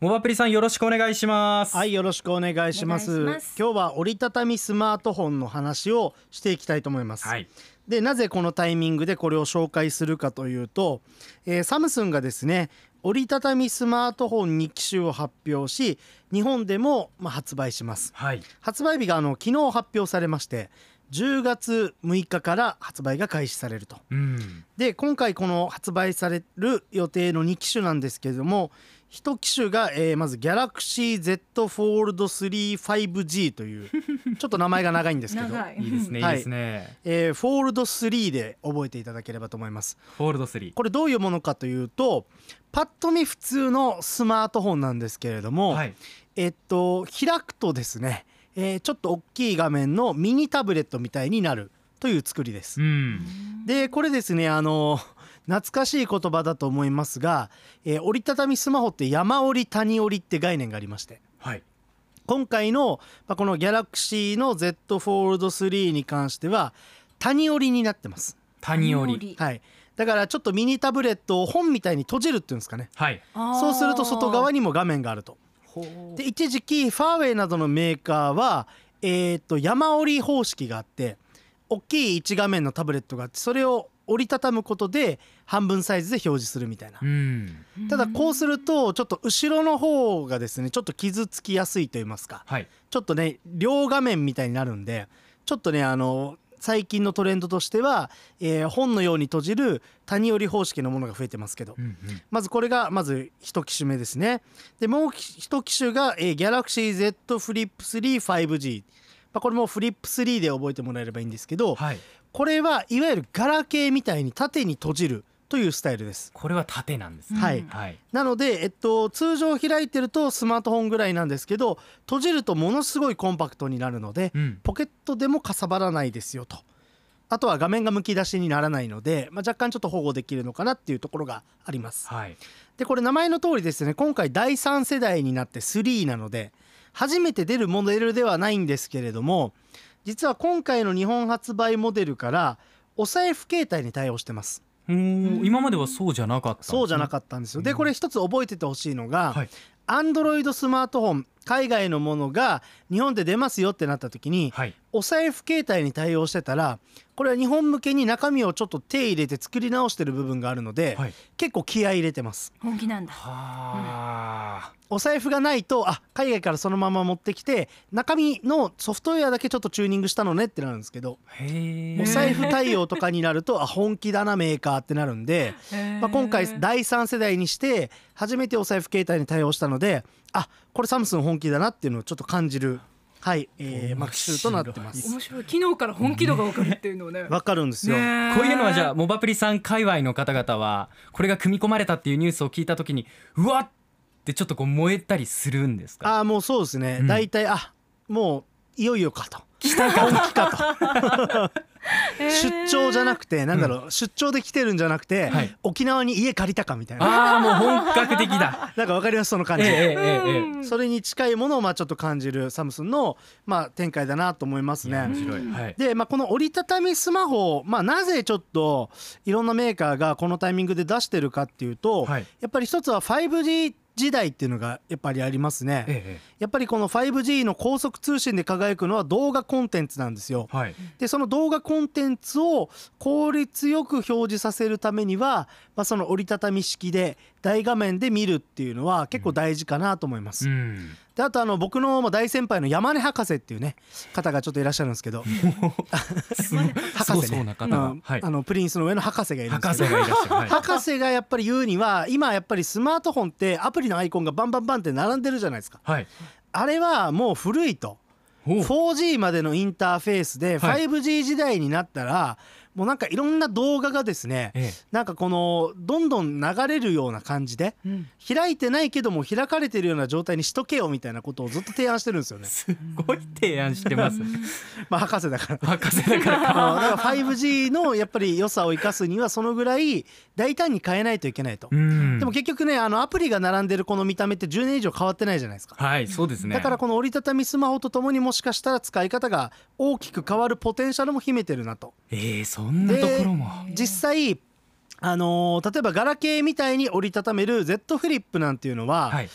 モバプリさんよろしくお願いします。はいよろしくお願いします。今日は折りたたみスマートフォンの話をしていきたいと思います、はい。でなぜこのタイミングでこれを紹介するかというと、えーサムスンがですね折りたたみスマートフォン2機種を発表し日本でもまあ発売します。はい。発売日があの昨日発表されまして10月6日から発売が開始されると。うん。で今回この発売される予定の2機種なんですけれども1機種が、えーまず Galaxy Z Fold 3 5G というちょっと名前が長いんですけど、長い。いいですね。い。いはいですね、えー、フォールド3で覚えていただければと思います。フォールド3これどういうものかというとパッと見普通のスマートフォンなんですけれども、はい。えっと開くとですね、えーちょっと大きい画面のミニタブレットみたいになるという作りです。うん。でこれですねあの懐かしい言葉だと思いますが、えー折りたたみスマホって山折り谷折りって概念がありまして。はい。今回の、まあ、この Galaxy の Z フォールド3に関しては谷折りになってます。谷折り。はい。だからちょっとミニタブレットを本みたいに閉じるっていうんですかね。はい。そうすると外側にも画面があると。で一時期ファーウェイなどのメーカーはえー、と山折り方式があって大きい1画面のタブレットがあってそれを折りたたむことで半分サイズで表示するみたいな。うん。ただこうするとちょっと後ろの方がですねちょっと傷つきやすいと言いますか。はい。ちょっとね両画面みたいになるんでちょっとねあの最近のトレンドとしては、えー本のように閉じる谷折り方式のものが増えてますけど。うんうん。まずこれがまず一機種目ですね。でもう一機種が、えー、Galaxy Z Flip 3 5G、まあ、これもフリップ3で覚えてもらえればいいんですけどはいこれはいわゆるガラケーみたいに縦に閉じるというスタイルです。これは縦なんですね。はい。はい。なので、えっと、通常開いてるとスマートフォンぐらいなんですけど閉じるとものすごいコンパクトになるのでうん。ポケットでもかさばらないですよと。あとは画面がむき出しにならないので、まあ、若干ちょっと保護できるのかなっていうところがあります。はい。でこれ名前の通りですね今回第3世代になって3なので初めて出るモデルではないんですけれども実は今回の日本発売モデルからお財布携帯に対応してます。今まではそうじゃなかったそうじゃなっかったんですよ。でこれ一つ覚えててほしいのが、はい。Android スマートフォン海外のものが日本で出ますよってなった時にはい。お財布携帯に対応してたらこれは日本向けに中身をちょっと手入れて作り直してる部分があるので、はい。結構気合い入れてます。本気なんだ。はあ。お財布がないとあ海外からそのまま持ってきて中身のソフトウェアだけちょっとチューニングしたのねってなるんですけどお財布対応とかになるとあ本気だなメーカーってなるんで、まあ、今回第3世代にして初めてお財布携帯に対応したのであこれサムスン本気だなっていうのをちょっと感じるはい、えー、マックシューとなってます。面白い。昨日から本気度が分かるっていうのをね。わかるんですよ、ねこういうのはじゃあモバプリさん界隈の方々はこれが組み込まれたっていうニュースを聞いた時にうわっってちょっとこう燃えたりするんですか？ああもうそうですね、うん。大体あもういよいよかと。来たか本気かと 出張じゃなくてなんだろう、出張で来てるんじゃなくて、はい。沖縄に家借りたかみたいな。ああもう本格的だ。なんかわかります？その感じ、それに近いものをまあちょっと感じるサムスンのまあ展開だなと思いますね。で、まあ、この折りたたみスマホ、まあ、なぜちょっといろんなメーカーがこのタイミングで出してるかっていうと、はい。やっぱり一つは 5G 時代っていうのがやっぱりありますね。ええやっぱりこの 5G の高速通信で輝くのは動画コンテンツなんですよ。はいでその動画コンテンツを効率よく表示させるためには、まあ、その折りたたみ式で大画面で見るっていうのは結構大事かなと思います。うんであとあの僕のまあ大先輩の山根博士っていうね方がちょっといらっしゃるんですけど。すごすごそうな方が。うん。はい。あのプリンスの上の博士がいるんですけど博士がやっぱり言うには今やっぱりスマートフォンってアプリのアイコンがバンバンバンって並んでるじゃないですか。はい。あれはもう古いと。おう。4G までのインターフェースではい。5G 時代になったらもうなんかいろんな動画がですねえなんかこのどんどん流れるような感じでうん開いてないけども開かれてるような状態にしとけよみたいなことをずっと提案してるんですよねえ。すごい提案してます まあ博士だから。博士だから だから 5G のやっぱり良さを生かすにはそのぐらい大胆に変えないといけないと。うんでも結局ねあのアプリが並んでるこの見た目って10年以上変わってないじゃないですか。はいそうですねだからこの折りたたみスマホとともにもしかしたら使い方が大きく変わるポテンシャルも秘めてるなと。ええそんなところも。実際あのー例えばガラケーみたいに折りたためる Z フリップなんていうのは、はい。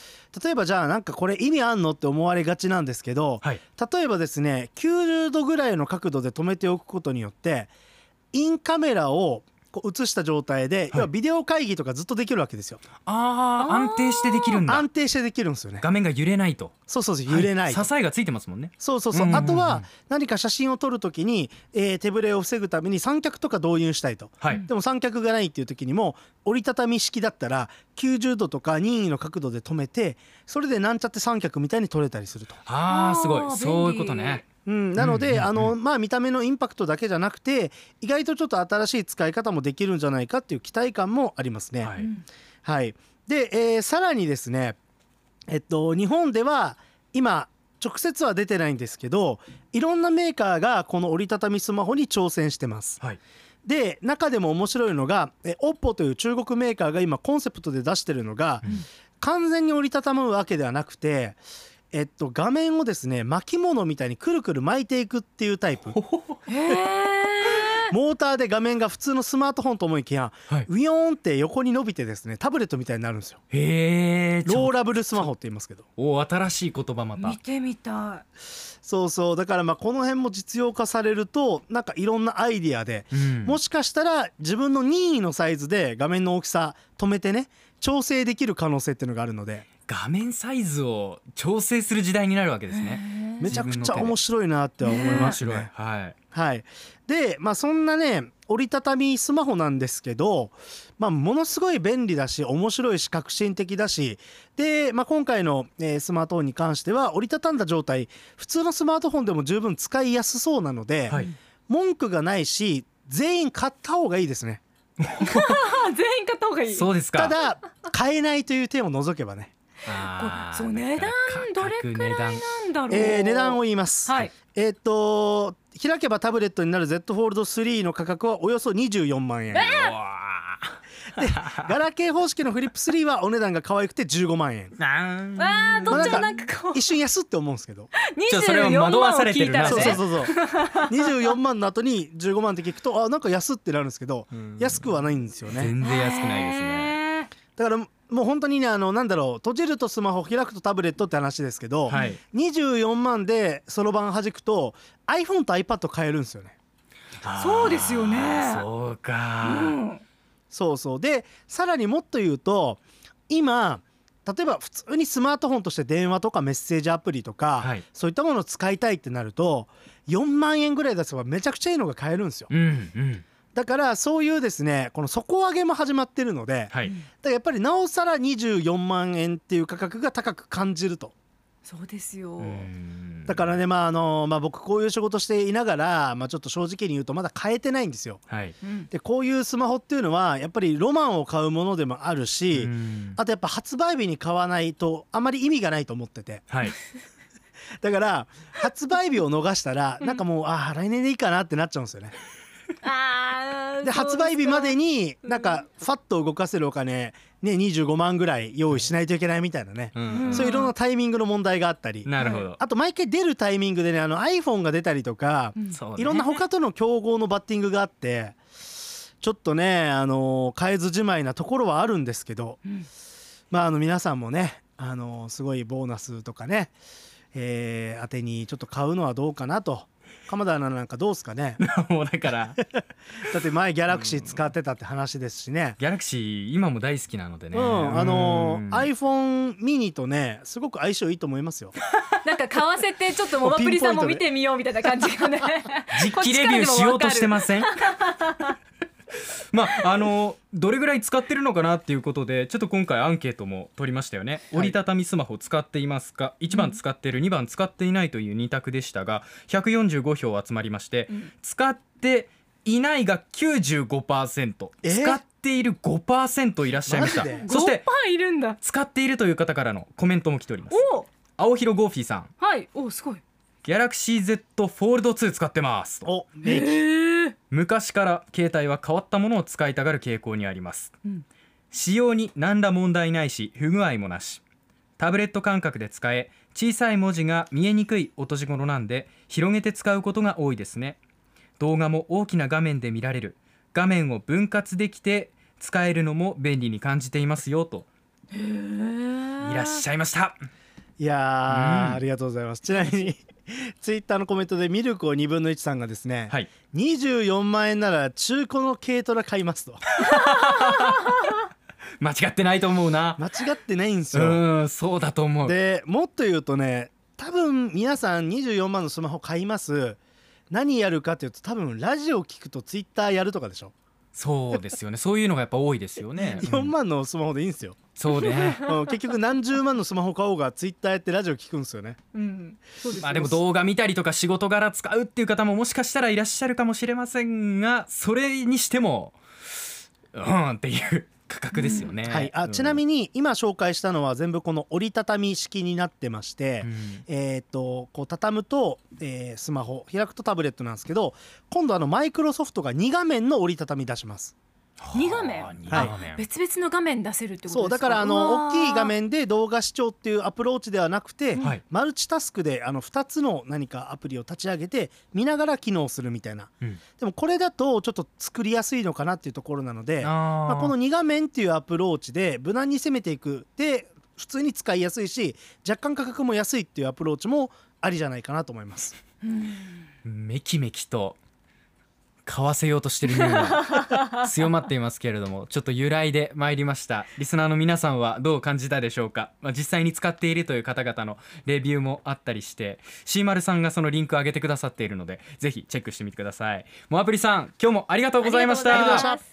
例えばじゃあなんかこれ意味あんのって思われがちなんですけど、はい。例えばですね90度ぐらいの角度で止めておくことによってインカメラをこう映した状態で、要はビデオ会議とかずっとできるわけですよ。あー安定してできるんだ。安定してできるんですよね。画面が揺れないと。そうそうそう揺れない、は支えがついてますもんね。そうそうそう,、うんうんうん。あとは何か写真を撮るときに、えー手ぶれを防ぐために三脚とか導入したいと、はい。でも三脚がないっていう時にも折りたたみ式だったら90度とか任意の角度で止めてそれでなんちゃって三脚みたいに撮れたりすると。あーすごい。そういうことねうん、なので、うんうんうんあのまあ、見た目のインパクトだけじゃなくて意外とちょっと新しい使い方もできるんじゃないかっていう期待感もありますね。ははい。いで、えーさらにですね、えっと、日本では今直接は出てないんですけどいろんなメーカーがこの折りたたみスマホに挑戦してます。はい。で中でも面白いのがえ OPPO という中国メーカーが今コンセプトで出してるのが、完全に折りたたむわけではなくて、えっと、画面をですね巻物みたいにくるくる巻いていくっていうタイプ。モーターで画面が普通のスマートフォンと思いきや、はい。ウィヨーンって横に伸びてですねタブレットみたいになるんですよ。へえローラブルスマホって言いますけど。お新しい言葉また。見てみたそうそう。だからまあこの辺も実用化されるとなんかいろんなアイディアで、うん。もしかしたら自分の任意のサイズで画面の大きさ止めてね調整できる可能性っていうのがあるので画面サイズを調整する時代になるわけですね。めちゃくちゃ面白いなっては思います面ね。はい。はい、でまあそんなね折りたたみスマホなんですけど、まあ、ものすごい便利だし面白いし革新的だしで、まあ、今回の、えースマートフォンに関しては折りたたんだ状態普通のスマートフォンでも十分使いやすそうなので、はい。文句がないし全員買った方がいいですね。あ 全員買った方がいい。そうですか。ただ買えないという点を除けばね、そう値段どれくらいなんだろう、えー値段を言います、はい。えーっと開けばタブレットになる Z フォールド3の価格はおよそ24万円。うわガラケー方式のフリップ3はお値段が可愛くて15万円。ーなんあーどっちもまあなんかこう。一瞬安って思うんですけど。ちょそれは24惑わされてるな万を聞いたらねそうそうそう。そう24万の後に15万って聞くとあなんか安ってなるんですけどん。安くはないんですよね。全然安くないですね。ねだからもう本当にねあのなんだろう閉じるとスマホ開くとタブレットって話ですけど、はい。24万でそろばん弾くと iPhone と iPad 買えるんですよね。そうですよね。そうか。うん。そうそう。でさらにもっと言うと今例えば普通にスマートフォンとして電話とかメッセージアプリとか、はい。そういったものを使いたいってなると4万円ぐらい出せばめちゃくちゃいいのが買えるんですよ。うんうんだからそういうですねこの底上げも始まってるのでだかはいらやっぱりなおさら24万円っていう価格が高く感じると。そうですよ、うん。だからねまああのまあ僕こういう仕事していながらまあちょっと正直に言うとまだ買えてないんですよ。はい。うん。でこういうスマホっていうのはやっぱりロマンを買うものでもあるし、うん。あとやっぱ発売日に買わないとあまり意味がないと思ってて。はい。だから発売日を逃したらなんかもうああ来年でいいかなってなっちゃうんですよね。あーで発売日までにうん。なんかファッと動かせるお金ね25万ぐらい用意しないといけないみたいなね、うん。そういういろんなタイミングの問題があったり。なるほど。あと毎回出るタイミングでねあの iPhone が出たりとか、いろんな他との競合のバッティングがあってちょっとねあの変えずじまいなところはあるんですけど、うん。まああの皆さんもねあのすごいボーナスとかね、えー、当てにちょっと買うのはどうかなと鎌田アナなんかどうですかね？もうだから。だって前ギャラクシー使ってたって話ですしね。ギャラクシー今も大好きなのでね。うん、あのうん iPhone mini とねすごく相性いいと思いますよ。なんか買わせてちょっとモバプリさんも見てみようみたいな感じがね。実機レビューしようとしてません？まああのどれぐらい使ってるのかなっていうことでちょっと今回アンケートも取りましたよね、はい。折りたたみスマホ使っていますか？1番使ってる、2番使っていないという2択でしたが145票集まりまして、うん。使っていないが95%え？使っている5%いらっしゃいました。そして5%いるんだ。使っているという方からのコメントも来ております。お！青広ゴーフィーさん。はい。おすごい。ギャラクシー Z フォールド2使ってます。とおメイキへえ昔から携帯は変わったものを使いたがる傾向にあります。うん。使用に何ら問題ないし不具合もなし。タブレット感覚で使え小さい文字が見えにくいお年頃なんで広げて使うことが多いですね。動画も大きな画面で見られる。画面を分割できて使えるのも便利に感じていますよと。いいらっしゃいました。いやー、うん。ありがとうございます。ちなみにツイッターのコメントでミルクを2分の1さんがですね、はい。24万円なら中古の軽トラ買いますと。間違ってないと思うな。間違ってないんですうよんそうだと思う。でもっと言うとね多分皆さん24万のスマホ買います。何やるかというと多分ラジオ聞くとツイッターやるとかでしょ、そうですよね。そういうのがやっぱ多いですよね、うん。4万のスマホでいいんですよ、そうね。うん結局何十万のスマホ買おうがツイッターやってラジオ聞くんですよね。うんそうですよまあでも動画見たりとか仕事柄使うっていう方ももしかしたらいらっしゃるかもしれませんがそれにしてもうんっていう価格ですよね、はい、あうん。ちなみに今紹介したのは全部この折りたたみ式になってまして、うん。えー、とこう畳むと、えースマホ開くとタブレットなんですけど今度あのマイクロソフトが2画面の折りたたみ出します二画面？はい。別々の画面出せるってことですか？そうだからあの大きい画面で動画視聴っていうアプローチではなくて、はい。マルチタスクであの2つの何かアプリを立ち上げて見ながら機能するみたいな。うん。でもこれだとちょっと作りやすいのかなっていうところなのでまあ、この2画面っていうアプローチで無難に攻めていくで普通に使いやすいし若干価格も安いっていうアプローチもありじゃないかなと思います。めきめきと買わせようとしてる匂いが強まっていますけれどもちょっと由来で参りました。リスナーの皆さんはどう感じたでしょうか、まあ、実際に使っているという方々のレビューもあったりしてシーマルさんがそのリンクを上げてくださっているのでぜひチェックしてみてください。モアプリさん今日もありがとうございました